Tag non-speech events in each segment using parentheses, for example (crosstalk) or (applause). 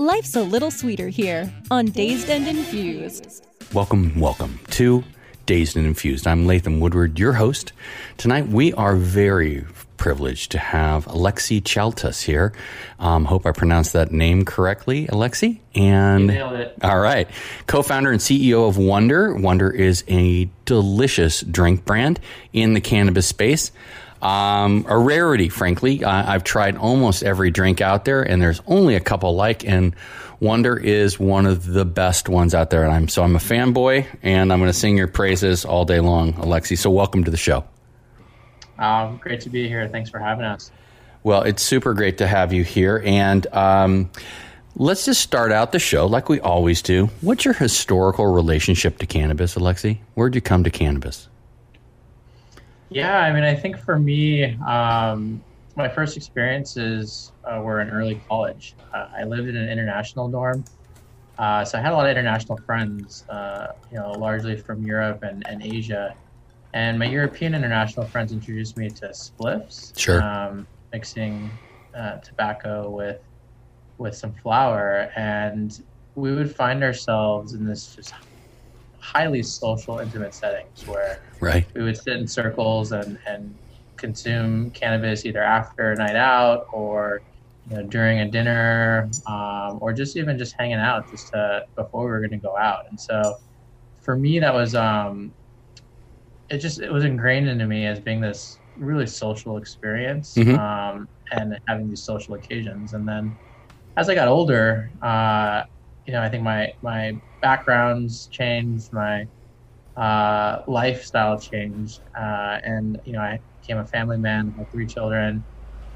Life's a little sweeter here on Dazed and Infused. Welcome, welcome to Dazed and Infused. I'm Latham Woodward, your host. Tonight we are very privileged to have Alexi Chaltas here. Um, hope I pronounced that name correctly, Alexi. And You nailed it. all right, co-founder and CEO of Wonder. Wonder is a delicious drink brand in the cannabis space. Um, a rarity, frankly. I, I've tried almost every drink out there, and there's only a couple like. And Wonder is one of the best ones out there. And I'm so I'm a fanboy, and I'm going to sing your praises all day long, Alexi. So welcome to the show. Um, great to be here. Thanks for having us. Well, it's super great to have you here, and um, let's just start out the show like we always do. What's your historical relationship to cannabis, Alexi? Where'd you come to cannabis? Yeah, I mean, I think for me, um, my first experiences uh, were in early college. Uh, I lived in an international dorm, uh, so I had a lot of international friends, uh, you know, largely from Europe and, and Asia. And my European international friends introduced me to spliffs, Sure. um, mixing uh, tobacco with with some flower, and we would find ourselves in this just highly social, intimate settings where Right. we would sit in circles and, and consume cannabis either after a night out or you know, during a dinner um, or just even just hanging out just to, before we were going to go out. And so for me, that was um, it just it was ingrained into me as being this really social experience Mhm. um, and having these social occasions. And then as I got older, uh, you know, I think my my backgrounds changed, my uh, lifestyle changed, uh, and you know, I became a family man, with three children,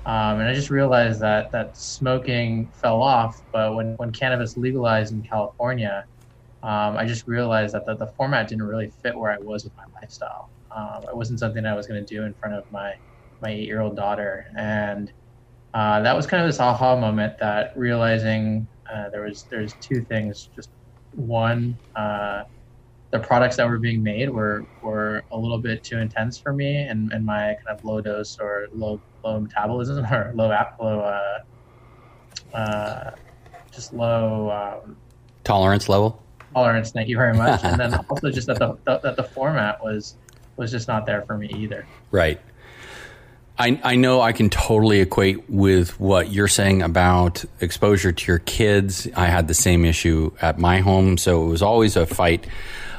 um, and I just realized that that smoking fell off. But when when cannabis legalized in California, um, I just realized that the, the format didn't really fit where I was with my lifestyle. Um, it wasn't something I was going to do in front of my my eight year old daughter, and uh, that was kind of this aha moment that realizing uh, there was there's two things. Just one, uh, the products that were being made were were a little bit too intense for me and, and my kind of low dose or low low metabolism (laughs) or low ap- low uh, uh, just low um, Tolerance level? tolerance. Thank you very much. (laughs) And then also just that the, the that the format was was just not there for me either. Right. I, I know I can totally equate with what you're saying about exposure to your kids. I had the same issue at my home, so it was always a fight.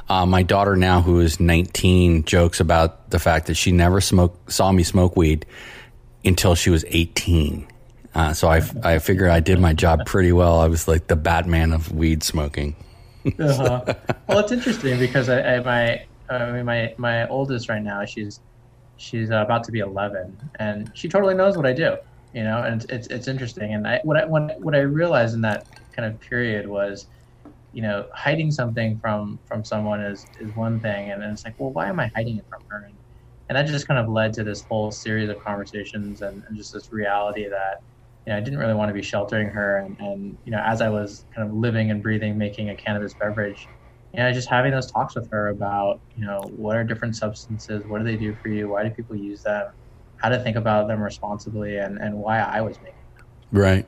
Uh, my daughter now, who is 19, jokes about the fact that she never smoked, saw me smoke weed until she was 18. Uh, so I, I figured I did my job pretty well. I was like the Batman of weed smoking. uh-huh. Well, it's interesting because I, I my I mean my my oldest right now she's she's uh, about to be 11 and she totally knows what I do you know and it's it's, it's interesting. And I what I what, what I realized in that kind of period was you know hiding something from from someone is is one thing. And then it's like well why am I hiding it from her? And, and that just kind of led to this whole series of conversations and, and just this reality that you know, I didn't really want to be sheltering her. And, and, you know, as I was kind of living and breathing, making a cannabis beverage, know, just having those talks with her about, you know, what are different substances? What do they do for you? Why do people use them? How to think about them responsibly and, and why I was making them. Right.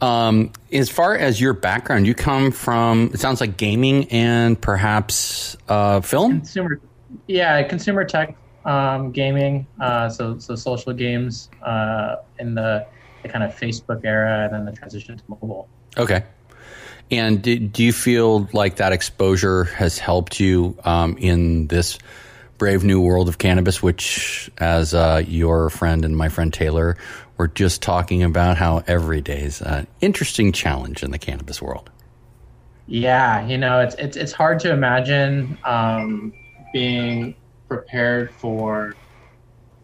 Um, as far as your background, you come from, it sounds like gaming and perhaps uh, film? Consumer, yeah, consumer tech, um, gaming, uh, so, so social games uh, in the, the kind of Facebook era and then the transition to mobile. Okay. And do, do you feel like that exposure has helped you um, in this brave new world of cannabis, which, as uh, your friend and my friend Taylor were just talking about, how every day is an interesting challenge in the cannabis world? Yeah, you know, it's it's it's hard to imagine um, being prepared for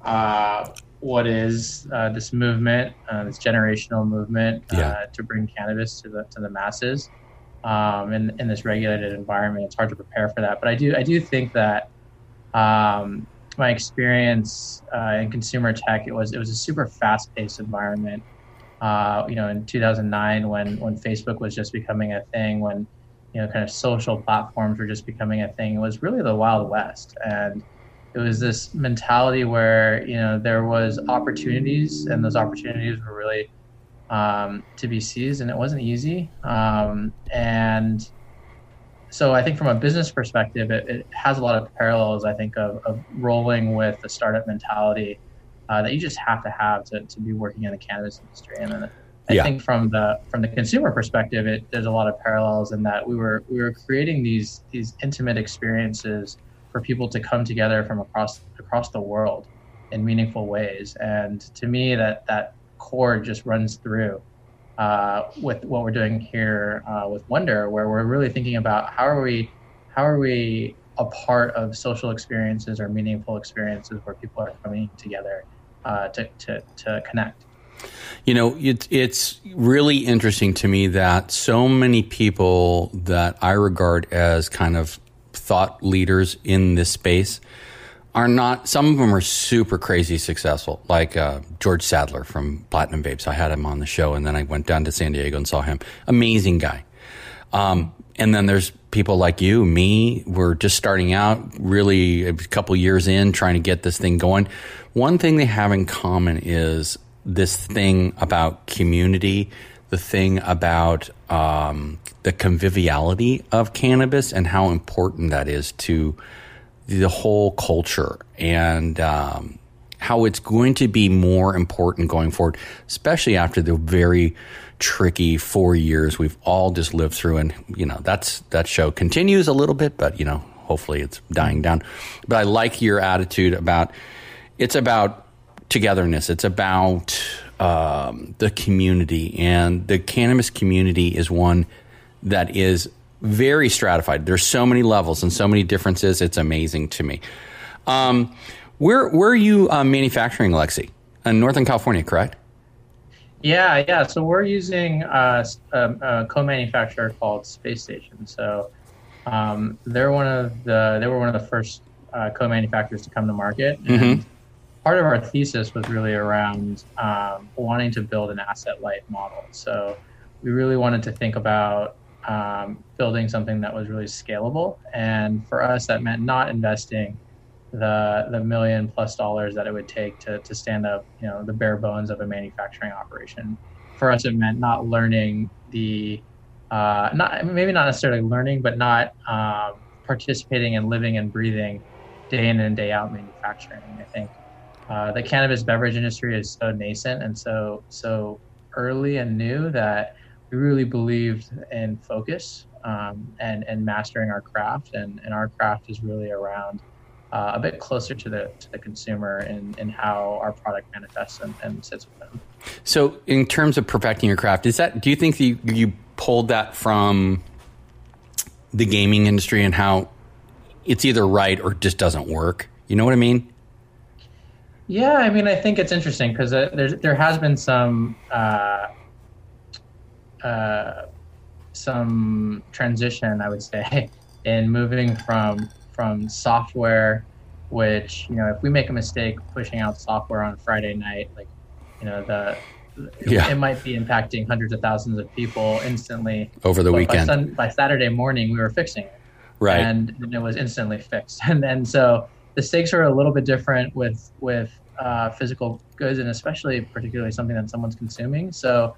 uh, what is uh, this movement, uh, this generational movement, Yeah. uh, to bring cannabis to the to the masses. um, in in this regulated environment. It's hard to prepare for that. But I do I do think that um, my experience uh, in consumer tech it was it was a super fast paced environment. Uh, you know, in 2009 when when Facebook was just becoming a thing, when you know kind of social platforms were just becoming a thing, it was really the wild west and it was this mentality where you know there was opportunities and those opportunities were really um, to be seized and it wasn't easy um, and so i think from a business perspective it, it, has a lot of parallels i think of, of rolling with the startup mentality uh, that you just have to have to, to be working in the cannabis industry and then I yeah. think from the from the consumer perspective, it, there's a lot of parallels in that we were we were creating these these intimate experiences for people to come together from across across the world in meaningful ways. And to me, that that core just runs through uh, with what we're doing here uh, with Wonder, where we're really thinking about how are we how are we a part of social experiences or meaningful experiences where people are coming together uh, to, to, to connect. You know, it, it's really interesting to me that so many people that I regard as kind of thought leaders in this space are not some of them are super crazy successful like uh, george sadler from platinum vapes. I had him on the show and then i went down to san diego and saw him. Amazing guy. Um, and then there's people like you me we're just starting out really a couple years in trying to get this thing going. One thing they have in common is this thing about community the thing about um, the conviviality of cannabis and how important that is to the whole culture and um, how it's going to be more important going forward, especially after the very tricky four years we've all just lived through. And you know that's that show continues a little bit, but you know hopefully it's dying down. But I like your attitude about it's about togetherness. It's about um, the community, and the cannabis community is one that is very stratified. There's so many levels and so many differences. It's amazing to me. Um, where where are you uh, manufacturing, Lexi? In Northern California, correct? Yeah, yeah. So we're using uh, a, a, co-manufacturer called Space Station. So um, they're one of the they were one of the first uh, co-manufacturers to come to market. Mm-hmm part of our thesis was really around um, wanting to build an asset light model. So we really wanted to think about um, building something that was really scalable. And for us, that meant not investing the the million plus dollars that it would take to, to stand up, you know, the bare bones of a manufacturing operation. For us, it meant not learning the uh, not maybe not necessarily learning, but not um, participating and living and breathing day in and day out manufacturing. I think uh, the cannabis beverage industry is so nascent and so so early and new that we really believed in focus um, and and mastering our craft and, and our craft is really around uh, a bit closer to the to the consumer and, and how our product manifests and, and sits with them. So, in terms of perfecting your craft, is that do you think you you pulled that from the gaming industry and how it's either right or just doesn't work? You know what I mean? Yeah, I mean, I think it's interesting because uh, there there has been some uh, uh, some transition, I would say, (laughs) in moving from from software, which you know, if we make a mistake pushing out software on Friday night, like you know, the yeah. it might be impacting hundreds of thousands of people instantly over the weekend. By, sun, by, Saturday morning, we were fixing it, right? And, and it was instantly fixed, (laughs) and then so the stakes are a little bit different with with uh, physical goods, and especially particularly something that someone's consuming. So,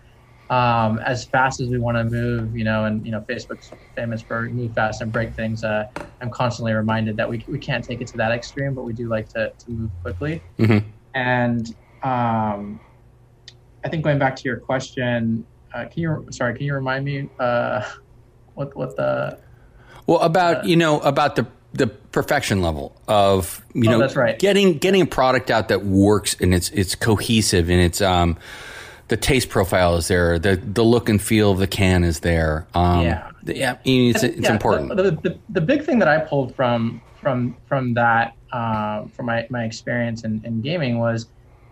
um, as fast as we want to move, you know, and you know, Facebook's famous for move fast and break things. Uh, I'm constantly reminded that we we can't take it to that extreme, but we do like to to move quickly. Mm-hmm. And um, I think going back to your question, uh, can you sorry, can you remind me uh, what what the well about uh, you know about the the perfection level of you oh, know that's right. getting getting a product out that works and it's it's cohesive and it's um the taste profile is there the the look and feel of the can is there um yeah yeah it's, it's yeah, important the, the, the, big thing that I pulled from from from that uh, from my, my experience in, in gaming was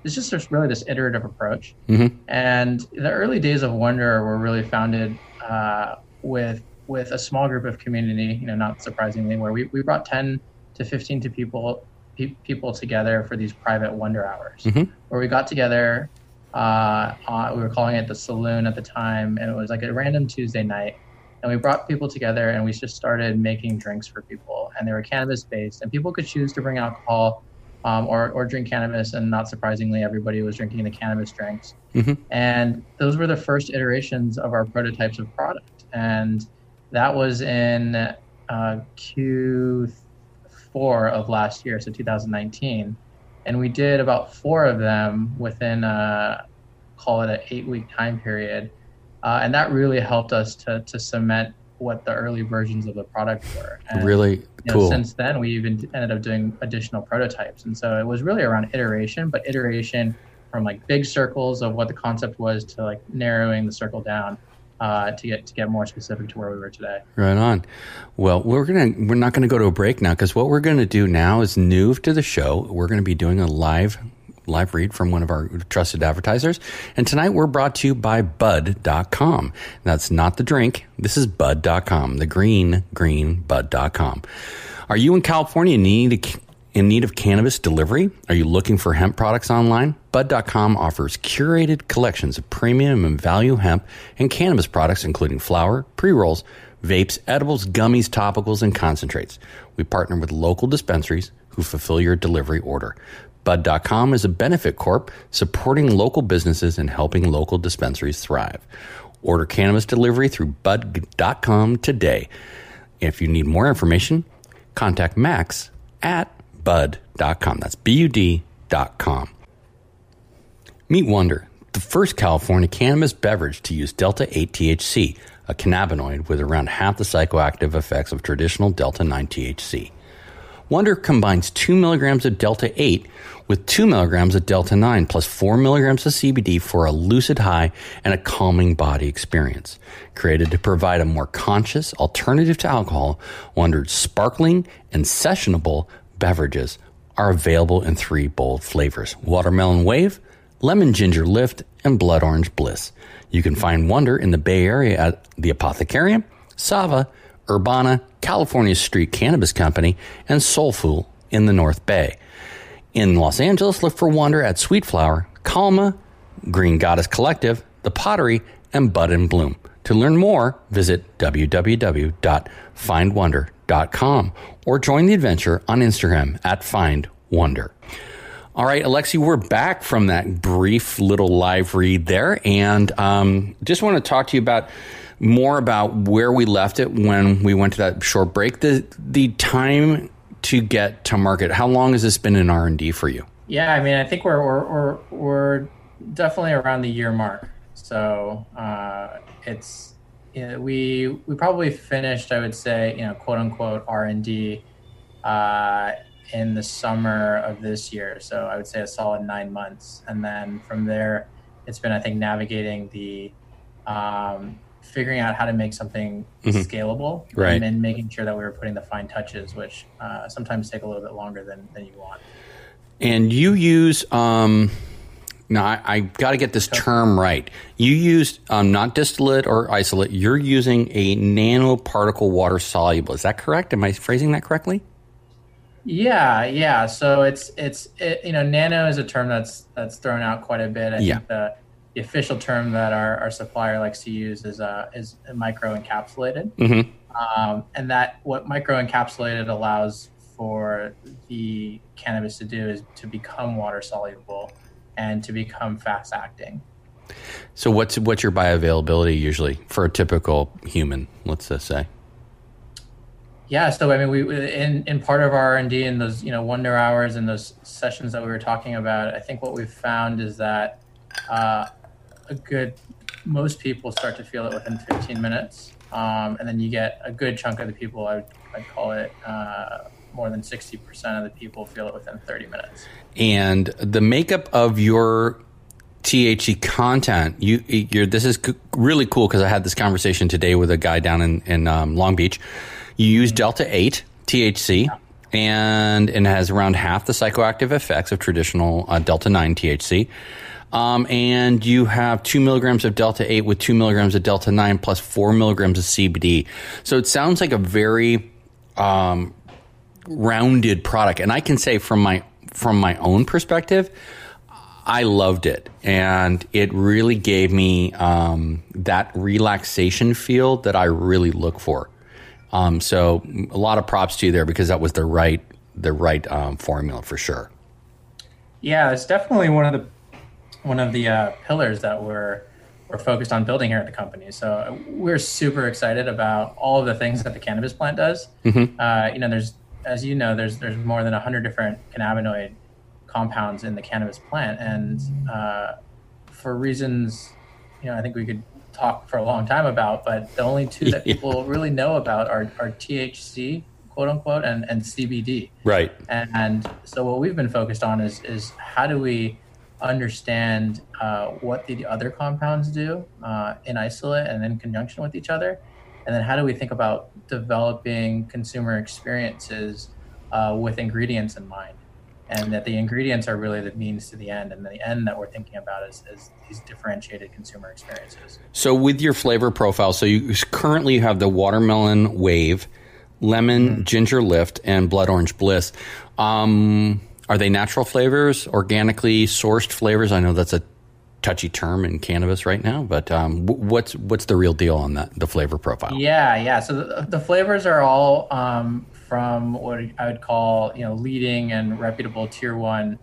it's just there's really this iterative approach mm-hmm. and the early days of wonder were really founded uh, with with a small group of community, you know, not surprisingly, where we, we brought 10 to 15 to people pe- people together for these private wonder hours, Mhm. where we got together. Uh, uh, we were calling it the saloon at the time, and it was like a random Tuesday night. And we brought people together, and we just started making drinks for people, and they were cannabis based, and people could choose to bring alcohol um, or or drink cannabis, and not surprisingly, everybody was drinking the cannabis drinks. Mhm. And those were the first iterations of our prototypes of product, and that was in uh, Q4 of last year, so 2019. And we did about four of them within, uh, call it an eight week time period. Uh, and that really helped us to, to cement what the early versions of the product were. And, Really you know, cool. since then, we even ended up doing additional prototypes. And so it was really around iteration, but iteration from like big circles of what the concept was to like narrowing the circle down uh, to get to get more specific to where we were today. Right on. Well, we're gonna we're not gonna go to a break now because what we're gonna do now is new to the show. We're gonna be doing a live live read from one of our trusted advertisers. And tonight we're brought to you by Bud.com. That's not the drink. This is Bud.com, the green, green Bud.com. Are you in California in need in need of cannabis delivery? Are you looking for hemp products online? Bud.com offers curated collections of premium and value hemp and cannabis products, including flower, pre rolls, vapes, edibles, gummies, topicals, and concentrates. We partner with local dispensaries who fulfill your delivery order. Bud.com is a benefit corp supporting local businesses and helping local dispensaries thrive. Order cannabis delivery through Bud.com today. If you need more information, contact Max at Bud.com. That's B U D.com. Meet Wonder, the first California cannabis beverage to use Delta 8 THC, a cannabinoid with around half the psychoactive effects of traditional Delta 9 THC. Wonder combines 2 milligrams of Delta 8 with 2 milligrams of Delta 9 plus 4 milligrams of CBD for a lucid high and a calming body experience. Created to provide a more conscious alternative to alcohol, Wonder's sparkling and sessionable beverages are available in three bold flavors watermelon wave, lemon ginger lift, and blood orange bliss. You can find Wonder in the Bay Area at the Apothecarium, Sava, Urbana, California Street Cannabis Company, and Soulful in the North Bay. In Los Angeles, look for Wonder at Sweet Flower, Calma, Green Goddess Collective, The Pottery, and Bud and Bloom. To learn more, visit www.findwonder.com or join the adventure on Instagram at Find Wonder. All right, Alexi, we're back from that brief little live read there, and um, just want to talk to you about more about where we left it when we went to that short break. The the time to get to market. How long has this been in R and D for you? Yeah, I mean, I think we're we're we're, we're definitely around the year mark. So uh, it's know, we we probably finished, I would say, you know, quote unquote R and D uh, in the summer of this year. So I would say a solid nine months, and then from there, it's been I think navigating the um, figuring out how to make something Mhm. scalable, Right. and then making sure that we were putting the fine touches, which uh, sometimes take a little bit longer than than you want. And you use um, now I, I got to get this term right. You used um, not distillate or isolate. You're using a nanoparticle water soluble. Is that correct? Am I phrasing that correctly? Yeah, yeah. So it's it's it, you know nano is a term that's that's thrown out quite a bit. I Yeah. think the the official term that our, our supplier likes to use is uh is micro encapsulated, Mm-hmm. um, and that what micro encapsulated allows for the cannabis to do is to become water soluble and to become fast acting. So what's what's your bioavailability usually for a typical human? Let's just say. Yeah, so I mean, we in in part of our R and D in those you know wonder hours and those sessions that we were talking about, I think what we've found is that uh, a good most people start to feel it within 15 minutes, um, and then you get a good chunk of the people. I would I'd call it uh, more than 60 percent of the people feel it within 30 minutes. and the makeup of your THC content. You, you're, this is really cool because I had this conversation today with a guy down in, in um, Long Beach. You use Delta 8 THC, and, and it has around half the psychoactive effects of traditional uh, Delta 9 THC. Um, and you have two milligrams of Delta 8 with two milligrams of Delta 9 plus four milligrams of CBD. So it sounds like a very um, rounded product. And I can say from my from my own perspective, I loved it, and it really gave me um, that relaxation feel that I really look for. Um, so a lot of props to you there because that was the right the right um, formula for sure. Yeah, it's definitely one of the one of the uh, pillars that we're we're focused on building here at the company. So we're super excited about all of the things that the cannabis plant does. Mm-hmm. Uh, you know, there's as you know, there's there's more than hundred different cannabinoid compounds in the cannabis plant, and uh, for reasons, you know, I think we could talk for a long time about, but the only two that (laughs) people really know about are, are THC, quote unquote, and, and CBD. Right. And, and so what we've been focused on is is how do we understand uh, what the other compounds do uh, in isolate and in conjunction with each other, and then how do we think about developing consumer experiences uh, with ingredients in mind. And that the ingredients are really the means to the end and the end that we're thinking about is, is these differentiated consumer experiences. So with your flavor profile so you currently have the watermelon wave lemon mm-hmm. ginger lift and blood orange bliss. Um, are they natural flavors organically sourced flavors? I know that's a touchy term in cannabis right now but um, what's what's the real deal on that the flavor profile yeah yeah so the, the flavors are all um, from what I would call you know leading and reputable tier one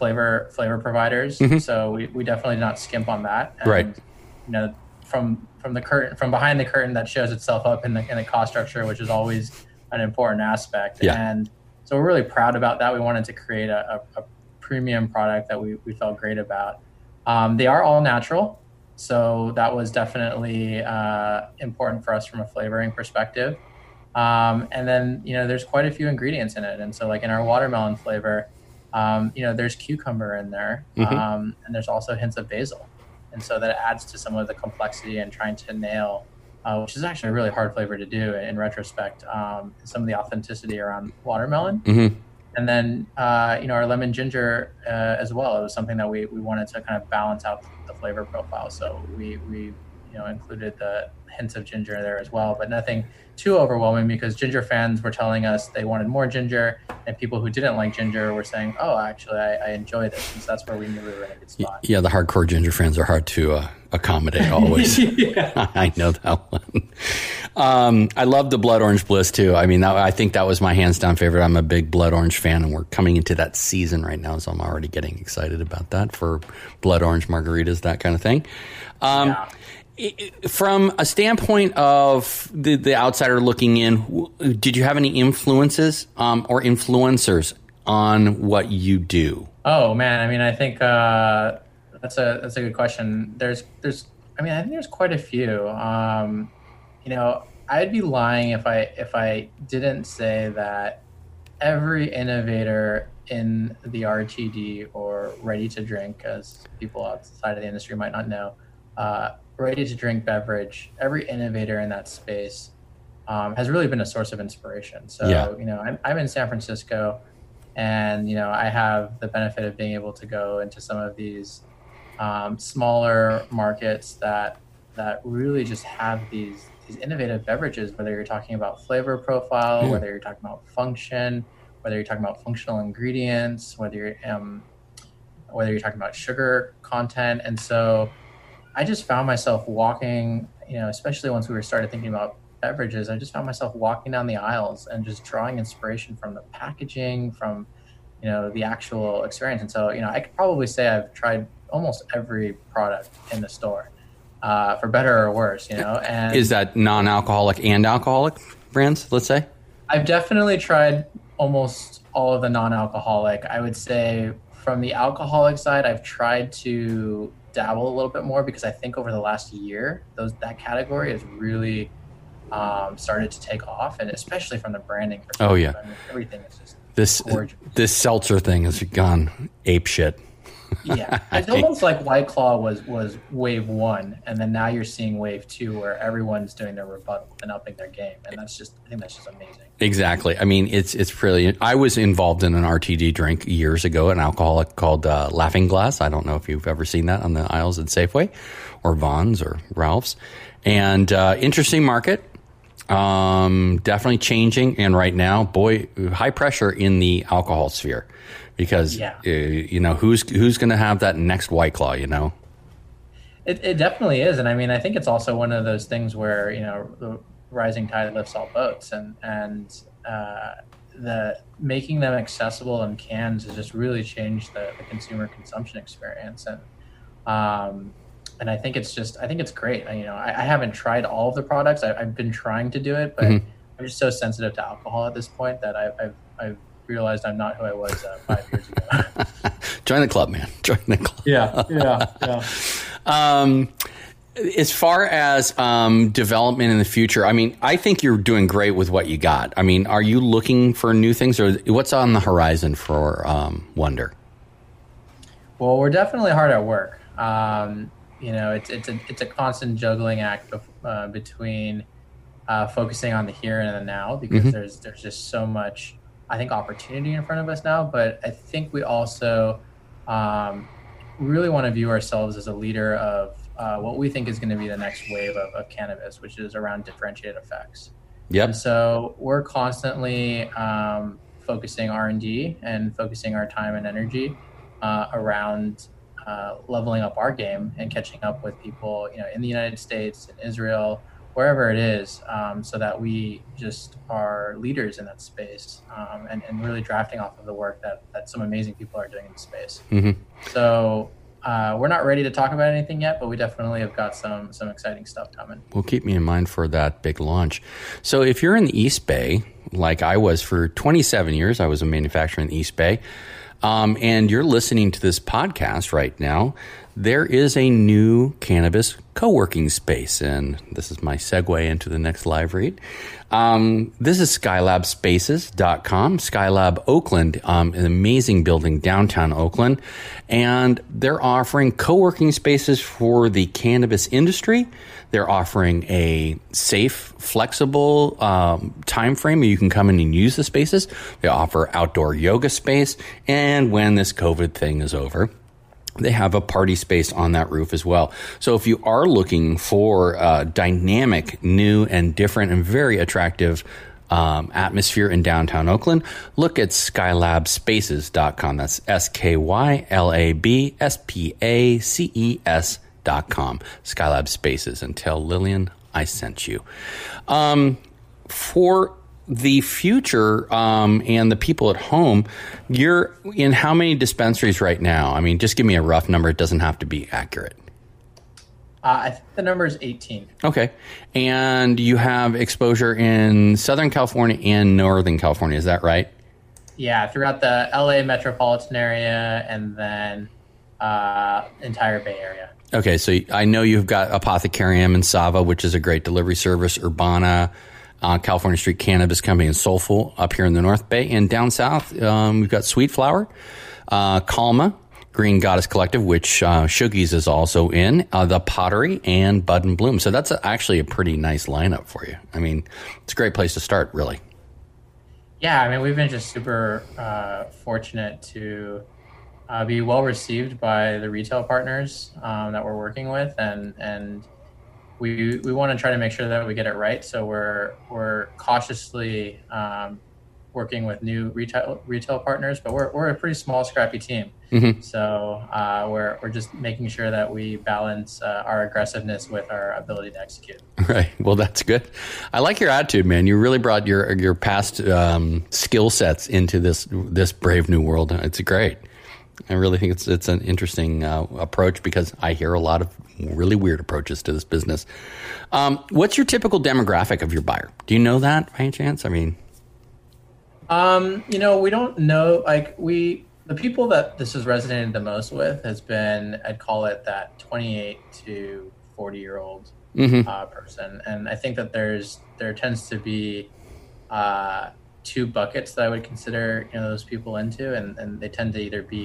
flavor flavor providers. Mm-hmm. So we, we definitely not skimp on that. And, right. You know, from from the curtain from behind the curtain that shows itself up in the in the cost structure, which is always an important aspect. Yeah. And so we're really proud about that. We wanted to create a, a, a premium product that we, we felt great about. Um, they are all natural. So that was definitely uh, important for us from a flavoring perspective. Um, and then, you know, there's quite a few ingredients in it. And so, like in our watermelon flavor, um, you know, there's cucumber in there, mm-hmm. um, and there's also hints of basil. And so that adds to some of the complexity and trying to nail, uh, which is actually a really hard flavor to do in retrospect, um, some of the authenticity around watermelon. Mm-hmm. And then, uh, you know, our lemon ginger uh, as well. It was something that we, we wanted to kind of balance out the flavor profile. So we, we, you know, included the hints of ginger there as well, but nothing too overwhelming because ginger fans were telling us they wanted more ginger, and people who didn't like ginger were saying, "Oh, actually, I, I enjoy this," and so that's where we knew we were in a good spot. Yeah, the hardcore ginger fans are hard to uh, accommodate always. (laughs) (laughs) I know that one. Um, I love the blood orange bliss too. I mean, that, I think that was my hands down favorite. I'm a big blood orange fan, and we're coming into that season right now, so I'm already getting excited about that for blood orange margaritas, that kind of thing. Um, yeah from a standpoint of the, the outsider looking in, did you have any influences um, or influencers on what you do? Oh man, I mean, I think uh, that's a that's a good question. There's there's I mean, I think there's quite a few. Um, you know, I'd be lying if I if I didn't say that every innovator in the RTD or ready to drink, as people outside of the industry might not know, uh, ready to drink beverage, every innovator in that space um, has really been a source of inspiration. So, yeah. you know, I'm, I'm in San Francisco and, you know, I have the benefit of being able to go into some of these um, smaller markets that, that really just have these, these innovative beverages, whether you're talking about flavor profile, mm. whether you're talking about function, whether you're talking about functional ingredients, whether you're, um, whether you're talking about sugar content. And so, I just found myself walking, you know, especially once we were started thinking about beverages, I just found myself walking down the aisles and just drawing inspiration from the packaging, from, you know, the actual experience. And so, you know, I could probably say I've tried almost every product in the store, uh, for better or worse, you know. And is that non-alcoholic and alcoholic brands? Let's say. I've definitely tried almost all of the non-alcoholic. I would say from the alcoholic side, I've tried to dabble a little bit more because I think over the last year, those that category has really um, started to take off, and especially from the branding perspective. Oh yeah, I mean, everything is just this gorgeous. this seltzer thing has gone ape shit. Yeah, (laughs) it's almost like White Claw was was wave one, and then now you're seeing wave two, where everyone's doing their rebuttal and upping their game, and that's just I think that's just amazing. Exactly. I mean, it's it's brilliant. I was involved in an RTD drink years ago, an alcoholic called uh, Laughing Glass. I don't know if you've ever seen that on the aisles at Safeway, or Vons, or Ralph's. And uh, interesting market. Um, definitely changing, and right now, boy, high pressure in the alcohol sphere because Yeah. uh, you know who's who's going to have that next White Claw. You know, It, it definitely is, and I mean, I think it's also one of those things where you know the rising tide lifts all boats, and and uh, the making them accessible in cans has just really changed the, the consumer consumption experience, and um, and I think it's just I think it's great. I, you know, I, I haven't tried all of the products. I, I've been trying to do it, but Mhm. I'm just so sensitive to alcohol at this point that I, I've I've realized I'm not who I was uh, five years ago. (laughs) join the club, man. (laughs) Join the club. yeah, yeah, yeah. (laughs) Um, as far as um, development in the future, I mean, I think you're doing great with what you got. I mean, are you looking for new things, or what's on the horizon for um, Wonder? Well, we're definitely hard at work. Um, you know, it's it's a it's a constant juggling act bef- uh, between uh, focusing on the here and the now because Mhm. there's there's just so much I think opportunity in front of us now. But I think we also um, really want to view ourselves as a leader of uh, what we think is going to be the next wave of, of cannabis, which is around differentiated effects. Yep. And so we're constantly um, focusing R and D and focusing our time and energy uh, around uh, leveling up our game and catching up with people, you know, in the United States, and Israel, wherever it is, um, so that we just are leaders in that space um, and, and really drafting off of the work that, that some amazing people are doing in the space. hmm So uh, we're not ready to talk about anything yet, but we definitely have got some some exciting stuff coming. Well, keep me in mind for that big launch. So, if you're in the East Bay, like I was for 27 years, I was a manufacturer in the East Bay, um, and you're listening to this podcast right now, there is a new cannabis co working space. And this is my segue into the next live read. Um, this is skylabspaces.com. Skylab Oakland, um, an amazing building downtown Oakland. And they're offering co working spaces for the cannabis industry. They're offering a safe, flexible um, time frame you can come in and use the spaces. They offer outdoor yoga space. And when this COVID thing is over, they have a party space on that roof as well. So if you are looking for a dynamic, new, and different and very attractive um, atmosphere in downtown Oakland, look at skylabspaces.com. That's S K Y L A B S P A C E S dot com. Skylab Spaces. And tell Lillian I sent you. Um, for the future um, and the people at home, you're in how many dispensaries right now? I mean, just give me a rough number. It doesn't have to be accurate. Uh, I think the number is 18. Okay. And you have exposure in Southern California and Northern California. Is that right? Yeah, throughout the LA metropolitan area and then uh, entire Bay Area. Okay. So I know you've got Apothecarium and Sava, which is a great delivery service, Urbana, uh, California Street Cannabis Company, and Soulful up here in the North Bay. And down south, um, we've got Sweet Flower, uh, Calma, Green Goddess Collective, which uh, Shuggies is also in, uh, The Pottery, and Bud and Bloom. So that's a, actually a pretty nice lineup for you. I mean, it's a great place to start, really. Yeah, I mean, we've been just super uh, fortunate to uh, be well received by the retail partners um, that we're working with, and and we we want to try to make sure that we get it right. So we're we're cautiously um, working with new retail retail partners, but we're we're a pretty small, scrappy team. Mhm. So uh, we're we're just making sure that we balance uh, our aggressiveness with our ability to execute. (laughs) Right. Well, that's good. I like your attitude, man. You really brought your your past um, skill sets into this this brave new world. It's great. I really think it's it's an interesting uh, approach because I hear a lot of really weird approaches to this business. Um, what's your typical demographic of your buyer? Do you know that by any chance? I mean, Um, you know, we don't know. Like we, the people that this has resonated the most with has been, I'd call it that 28 to 40 year old mhm. uh, person, and I think that there's there tends to be uh, two buckets that I would consider you know those people into, and and they tend to either be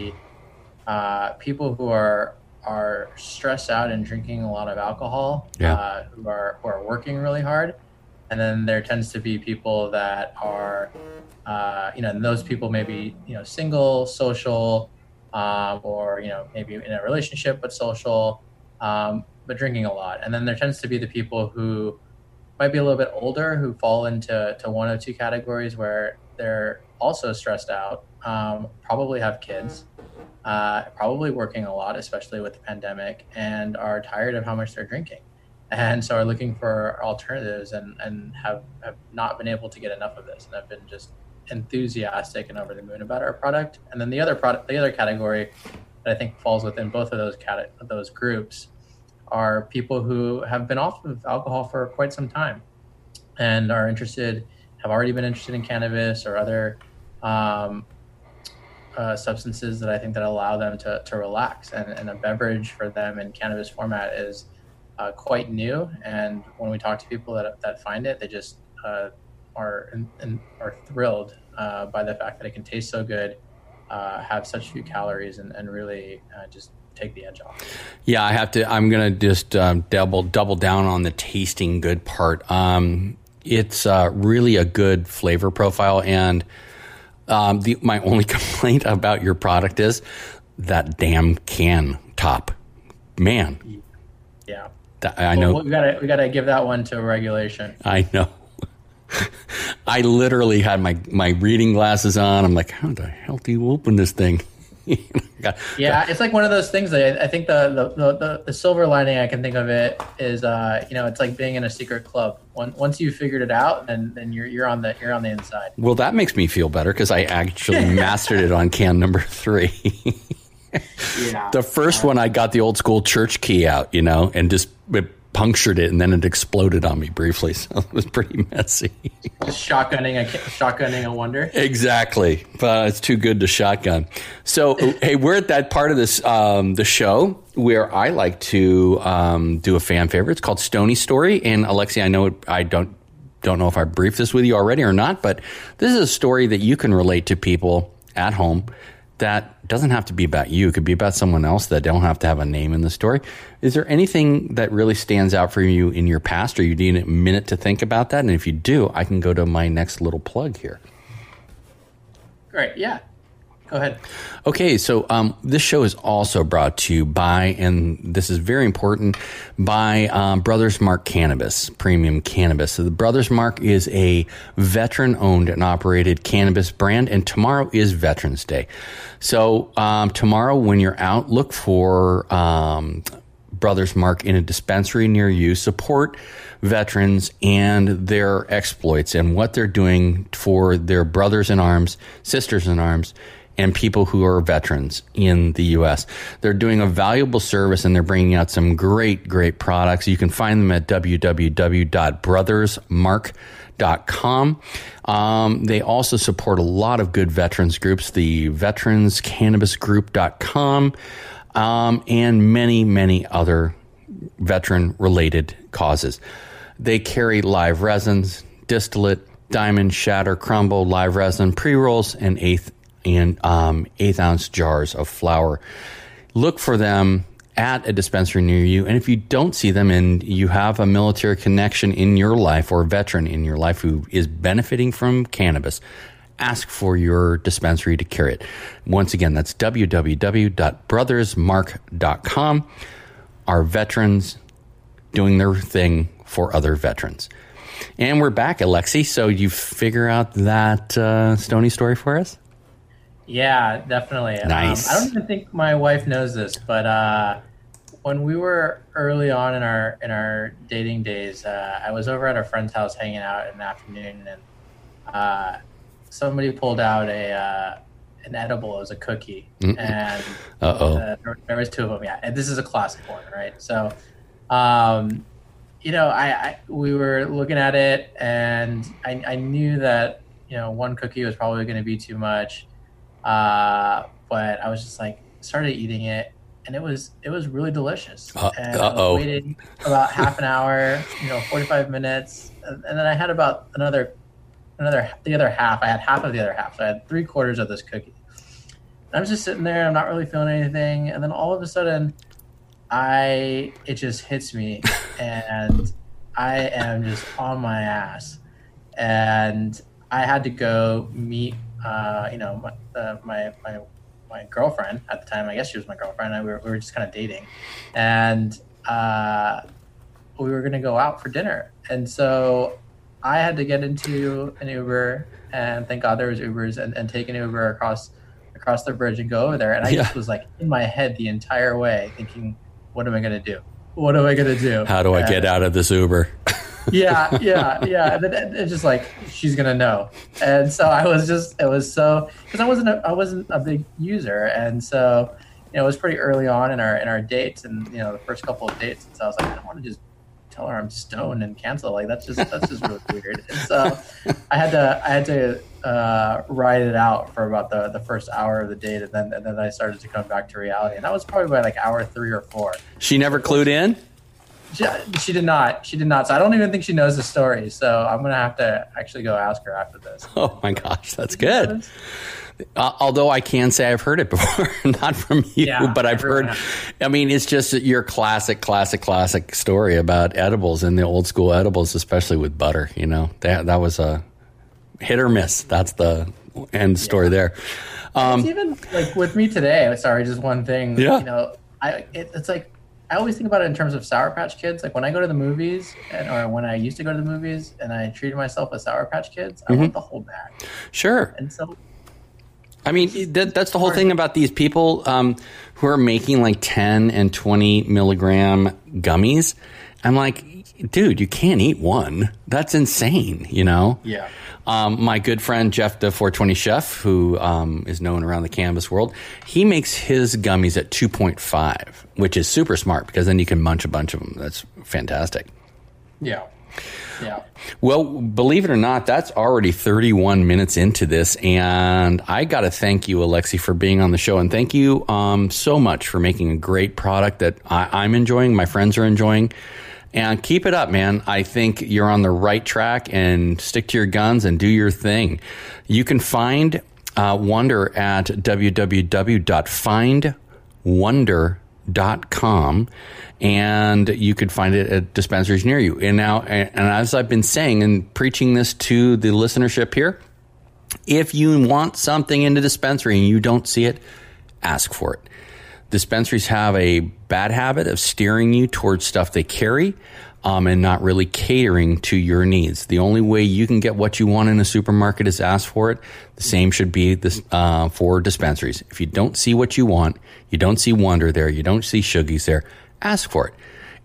uh, people who are are stressed out and drinking a lot of alcohol, Yeah. uh, who are who are working really hard, and then there tends to be people that are, uh, you know, and those people may be you know single, social, um, or you know maybe in a relationship but social, um, but drinking a lot, and then there tends to be the people who might be a little bit older who fall into to one of two categories where they're also stressed out, um, probably have kids, uh, probably working a lot, especially with the pandemic, and are tired of how much they're drinking, (laughs) and so are looking for alternatives and and have have not been able to get enough of this, and have been just enthusiastic and over the moon about our product. And then the other product, the other category that I think falls within both of those cate- those groups are people who have been off of alcohol for quite some time and are interested, have already been interested in cannabis or other um, uh, substances that I think that allow them to, to relax. And, and a beverage for them in cannabis format is uh, quite new. And when we talk to people that, that find it, they just uh, are in, in, are thrilled uh, by the fact that it can taste so good, uh, have such few calories, and, and really uh, just take the edge off. Yeah, I have to. I'm gonna just um, double double down on the tasting good part. Um, it's uh, really a good flavor profile, and um, the, my only (laughs) complaint about your product is that damn can top. Man, Yeah. that, I know. Well, we gotta we gotta give that one to regulation. I know. (laughs) I literally had my my reading glasses on. I'm like, how the hell do you open this thing? Yeah, it's like one of those things that I, I think the the, the the silver lining I can think of it is uh you know it's like being in a secret club. Once once you figured it out, then then you're you're on the you're on the inside. Well, that makes me feel better because I actually (laughs) mastered it on can number three. Yeah. (laughs) the first one, I got the old school church key out, you know, and just it punctured it, and then it exploded on me briefly. (laughs) So it was pretty messy. shotgunning a shotgunning a wonder. exactly, but it's too good to shotgun. So, (laughs) hey, we're at that part of this um, the show where I like to um, do a fan favorite. It's called Stony Story, and Alexi, I know it, I don't don't know if I briefed this with you already or not, but this is a story that you can relate to people at home that doesn't have to be about you. It could be about someone else that don't have to have a name in the story. Is there anything that really stands out for you in your past, or you need a minute to think about that? And if you do, I can go to my next little plug here. Great. Yeah. Go ahead. Okay, so um, this show is also brought to you by, and this is very important, by um, Brothers Mark Cannabis, premium cannabis. So the Brothers Mark is a veteran owned and operated cannabis brand, and tomorrow is Veterans Day. So um, tomorrow, when you're out, look for um, Brothers Mark in a dispensary near you. Support veterans and their exploits and what they're doing for their brothers in arms, sisters in arms, and people who are veterans in the U.S. They're doing a valuable service and they're bringing out some great, great products. You can find them at www.brothersmark.com. Um, they also support a lot of good veterans groups, the veteranscannabisgroup.com, um, and many, many other veteran related causes. They carry live resins, distillate, diamond, shatter, crumble, live resin, pre rolls, and eighth and um, eighth ounce jars of flower. Look for them at a dispensary near you. And if you don't see them and you have a military connection in your life or a veteran in your life who is benefiting from cannabis, ask for your dispensary to carry it. Once again, that's www.brothersmark.com. Our veterans doing their thing for other veterans. And we're back, Alexi. So you figure out that uh, Stony story for us? Yeah, definitely. Nice. Um, I don't even think my wife knows this, but uh, when we were early on in our in our dating days, uh, I was over at a friend's house hanging out in the afternoon, and uh, somebody pulled out a uh, an edible as a cookie, and Uh-oh. uh, there, there was two of them. Yeah, and this is a classic one, right? So, um, you know, I, I we were looking at it, and I, I knew that you know one cookie was probably going to be too much, uh, but I was just like started eating it, and it was it was really delicious. Uh- and uh-oh. waited about half an hour, you know, forty five minutes, and, and then I had about another another the other half. I had half of the other half, so I had three quarters of this cookie. And I'm just sitting there. I'm not really feeling anything, and then all of a sudden, I it just hits me, (laughs) and I am just on my ass, and I had to go meet, uh, you know, my, uh, my my my girlfriend at the time. I guess she was my girlfriend. And we were, we were just kind of dating, and uh, we were gonna go out for dinner, and so I had to get into an Uber, and thank God there was Ubers, and, and take an Uber across across the bridge and go over there. And I Yeah. just was like in my head the entire way, thinking, "What am I gonna do? What am I gonna do? How do I get out of this Uber? (laughs) yeah, yeah, yeah. And then it's just like she's gonna know, and so I was just it was so because I wasn't a, I wasn't a big user, and so you know it was pretty early on in our in our dates, and you know the first couple of dates, and so I was like I don't want to just tell her I'm stoned and cancel like that's just that's just really weird, and so I had to I had to uh, ride it out for about the the first hour of the date, and then and then I started to come back to reality, and that was probably by like hour three or four. She never clued in? She, she did not. She did not. So I don't even think she knows the story. So I'm gonna have to actually go ask her after this. (laughs) Oh my gosh, that's good. Uh, although I can say I've heard it (laughs) before, not from you, Yeah, but I've heard. I mean, it's just your classic, classic, classic story about edibles and the old school edibles, especially with butter. You know, that that was a hit or miss. That's the end story there. Um, even like with me today. Sorry, just one thing. Yeah. You know, I it, it's like I always think about it in terms of Sour Patch Kids. Like when I go to the movies, and, or when I used to go to the movies, and I treated myself as Sour Patch Kids, I Mm-hmm. want the whole bag. sure. And so I mean, that, that's the whole thing about these people um, who are making like 10 and 20 milligram gummies. I'm like, dude, you can't eat one. That's insane, you know? yeah. Um, my good friend Jeff, the 420 chef, who um, is known around the cannabis world, he makes his gummies at 2.5, which is super smart because then you can munch a bunch of them. That's fantastic. Yeah. Yeah. Well, believe it or not, that's already 31 minutes into this. And I got to thank you, Alexi, for being on the show. And thank you um, so much for making a great product that I, I'm enjoying, my friends are enjoying. And keep it up, man. I think you're on the right track and stick to your guns and do your thing. You can find uh, Wonder at www.findwonder.com and you could find it at dispensaries near you. And now, and and as I've been saying and preaching this to the listenership here, if you want something in the dispensary and you don't see it, ask for it. Dispensaries have a bad habit of steering you towards stuff they carry um, and not really catering to your needs. The only way you can get what you want in a supermarket is ask for it. The same should be this, uh, for dispensaries. If you don't see what you want, you don't see Wonder there, you don't see Shoogies there, ask for it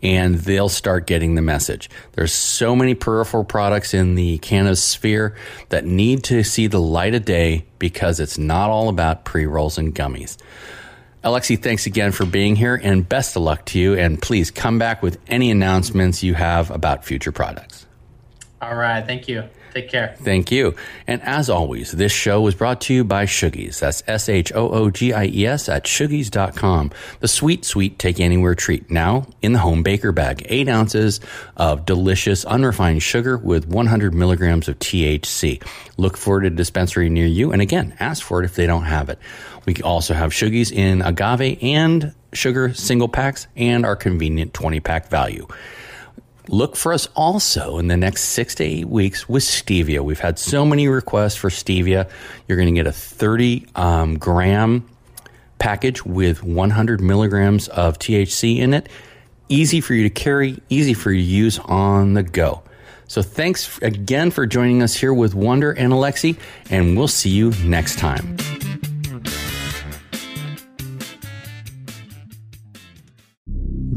and they'll start getting the message. There's so many peripheral products in the cannabis sphere that need to see the light of day because it's not all about pre rolls and gummies. Alexi, thanks again for being here and best of luck to you. And please come back with any announcements you have about future products. All right. Thank you. Take care. Thank you. And as always, this show was brought to you by Shoogies. That's S H O O G I E S at Shoogies.com. The sweet, sweet take anywhere treat. Now in the home baker bag. Eight ounces of delicious unrefined sugar with 100 milligrams of THC. Look for it at a dispensary near you. And again, ask for it if they don't have it. We also have Shoogies in agave and sugar single packs and our convenient 20 pack value. Look for us also in the next six to eight weeks with stevia. We've had so many requests for stevia. You're going to get a 30 um, gram package with 100 milligrams of THC in it. Easy for you to carry, easy for you to use on the go. So thanks again for joining us here with Wonder and Alexi, and we'll see you next time.